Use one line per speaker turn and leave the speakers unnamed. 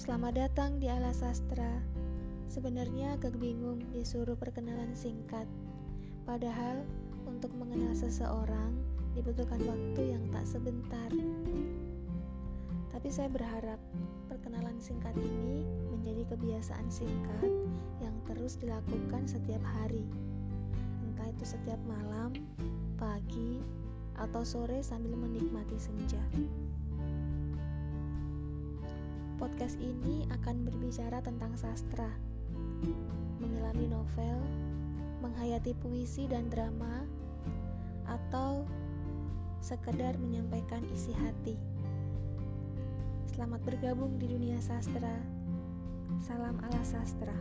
Selamat datang di Ala Sastra. Sebenarnya agak bingung disuruh perkenalan singkat. Padahal untuk mengenal seseorang dibutuhkan waktu yang tak sebentar. Tapi saya berharap perkenalan singkat ini menjadi kebiasaan singkat yang terus dilakukan setiap hari. Entah itu setiap malam, pagi, atau sore sambil menikmati senja. Podcast ini akan berbicara tentang sastra, menyelami novel, menghayati puisi dan drama, atau sekedar menyampaikan isi hati. Selamat bergabung di dunia sastra. Salam ala sastra.